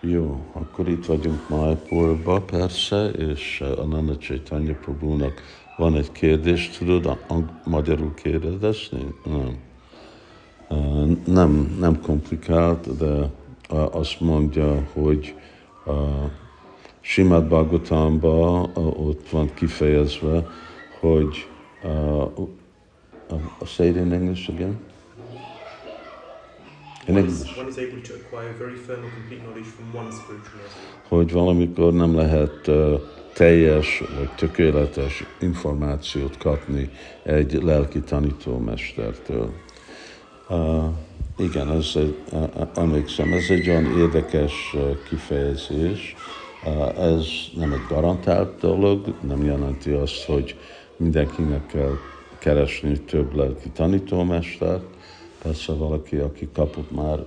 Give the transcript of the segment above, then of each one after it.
Jó, akkor itt vagyunk Májpurba persze, és a Nana Chaitanya Prabhunak van egy kérdés, tudod magyarul kérdezni? Nem. Nem, nem komplikált, de azt mondja, hogy a Simát Bhagavatamban ott van kifejezve, hogy uh, uh, say it in English again. Hogy valamikor nem lehet teljes vagy tökéletes információt kapni egy lelki tanítómestertől. Uh, igen, ez egy, uh, emlékszem, ez egy olyan érdekes kifejezés. Uh, ez nem egy garantált dolog, nem jelenti azt, hogy mindenkinek kell keresni több lelki tanítómestert, Persze valaki, aki kapott már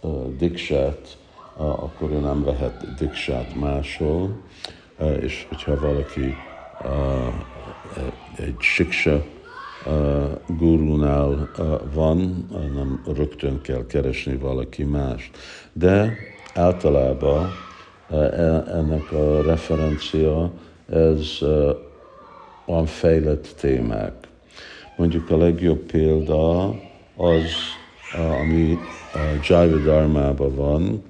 uh, diksát, uh, akkor ő nem vehet diksát máshol, uh, és hogyha valaki uh, egy siksa uh, gurunál uh, van, uh, nem rögtön kell keresni valaki mást. De általában uh, ennek a referencia, ez uh, van fejlett témák. Mondjuk a legjobb példa az, ami a Jaiva Dharmában van,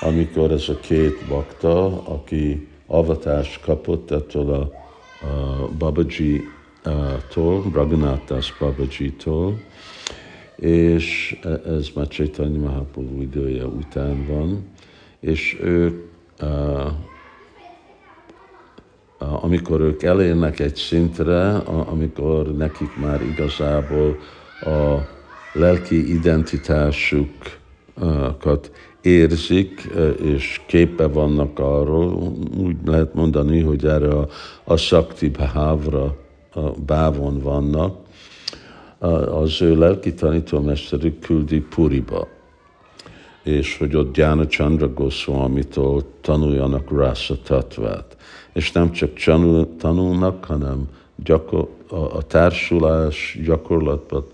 amikor ez a két bakta, aki avatást kapott ettől a, a Babaji-tól, Raghunathas Babaji-tól, és ez már Chaitanya Mahaprabhu idője után van, és ők, amikor ők elérnek egy szintre, amikor nekik már igazából a lelki identitásukat érzik, és képe vannak arról, úgy lehet mondani, hogy erre a, a Sakti Bhavra a bávon vannak, az ő lelki tanítómesterük küldi Puriba, és hogy ott Gyána Chandra Goswamitól tanuljanak Rasa Tatvát. És nem csak tanulnak, hanem gyakor, a, a társulás gyakorlatban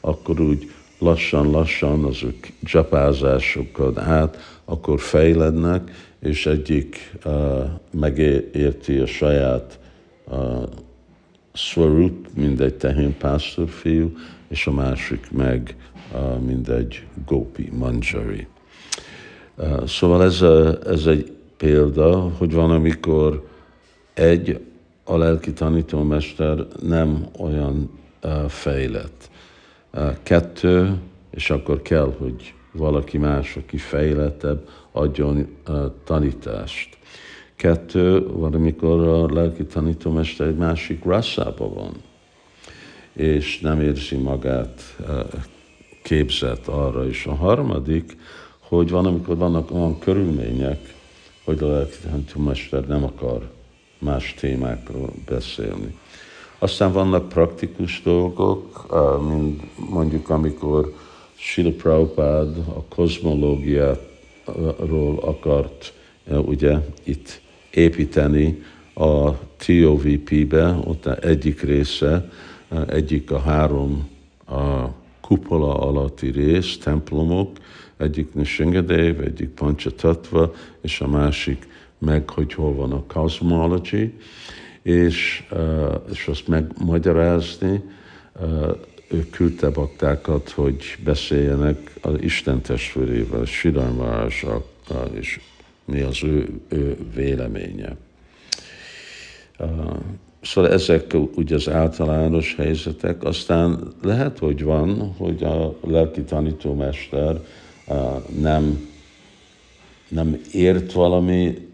akkor úgy lassan-lassan az ő csapázásokat át, akkor fejlednek, és egyik uh, megérti a saját uh, Swarup, mint egy tehén fiú, és a másik meg, uh, mint egy Gopi, Manjari. Uh, szóval ez, a, ez egy példa, hogy van, amikor egy, a lelki tanítómester nem olyan uh, fejlett Kettő, és akkor kell, hogy valaki más, aki fejlettebb, adjon tanítást. Kettő, valamikor a lelki tanítómester egy másik rasszában van, és nem érzi magát képzett arra. És a harmadik, hogy van, amikor vannak olyan körülmények, hogy a lelki tanítómester nem akar más témákról beszélni. Aztán vannak praktikus dolgok, mint mondjuk amikor Srila Prabhupád a kozmológiáról akart ugye itt építeni a TOVP-be, ott egyik része, egyik a három a kupola alatti rész, templomok, egyik Nishingadev, egyik Panchatatva, és a másik meg, hogy hol van a cosmology, és, és azt megmagyarázni, ő küldte baktákat, hogy beszéljenek az Isten testvérével, Sidarmárással, és mi az ő, ő véleménye. Szóval ezek ugye az általános helyzetek, aztán lehet, hogy van, hogy a lelki tanítómester nem, nem ért valami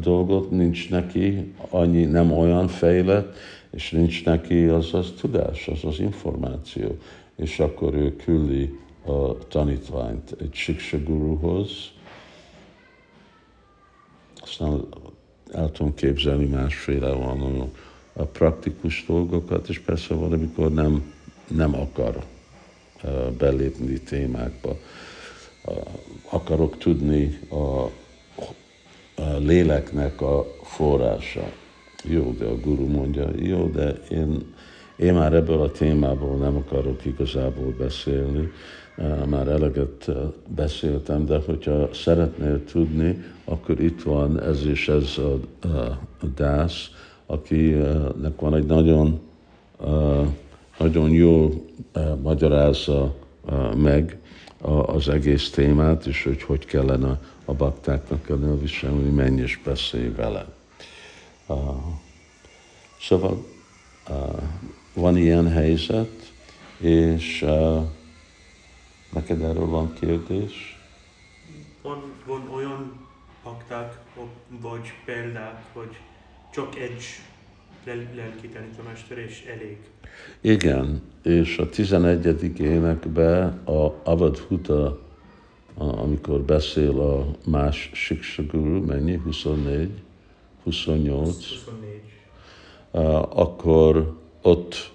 dolgot, nincs neki annyi, nem olyan fejlett, és nincs neki az az tudás, az az információ. És akkor ő küldi a tanítványt egy siksaguruhoz, aztán el tudom képzelni másféle van a praktikus dolgokat, és persze van, amikor nem, nem akar belépni témákba. Akarok tudni a léleknek a forrása. Jó, de a guru mondja, jó, de én, én már ebből a témából nem akarok igazából beszélni, már eleget beszéltem, de hogyha szeretnél tudni, akkor itt van ez és ez a, a, a dász, akinek van egy nagyon, nagyon jó magyarázza meg az egész témát, és hogy hogy kellene a baktáknak elviselni, menj és beszélj vele. Szóval van ilyen helyzet, és neked erről van kérdés? Van, van olyan pakták, vagy példák, vagy csak egy lelki tanítomester, és elég. Igen, és a 11. énekben a Avadhuta, amikor beszél a más Siksaguru, mennyi? 24? 28? 24. akkor ott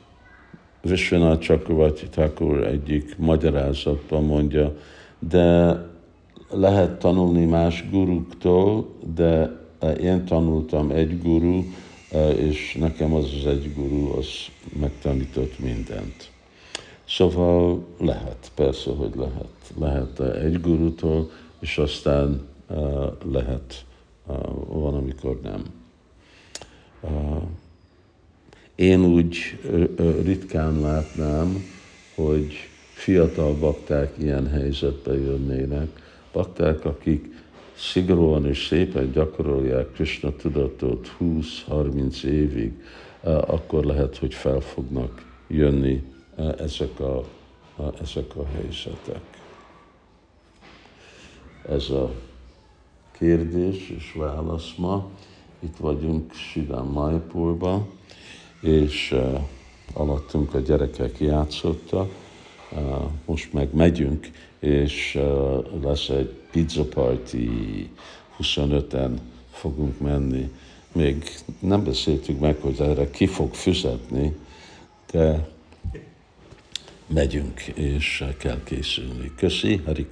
Vishwanath Chakravarti Thakur egyik magyarázatban mondja, de lehet tanulni más guruktól, de én tanultam egy guru, és nekem az az egy guru, az megtanított mindent. Szóval lehet, persze, hogy lehet. Lehet egy gurutól, és aztán lehet, van, amikor nem. Én úgy ritkán látnám, hogy fiatal bakták ilyen helyzetbe jönnének, bakták, akik szigorúan és szépen gyakorolják Krishna tudatot 20-30 évig, akkor lehet, hogy fel fognak jönni ezek a, ezek a helyzetek. Ez a kérdés és válasz ma. Itt vagyunk Sidán Maipurban és uh, alattunk a gyerekek játszottak, uh, most meg megyünk, és uh, lesz egy pizza party, 25-en fogunk menni. Még nem beszéltük meg, hogy erre ki fog fizetni, de megyünk, és kell készülni. Köszi, Hari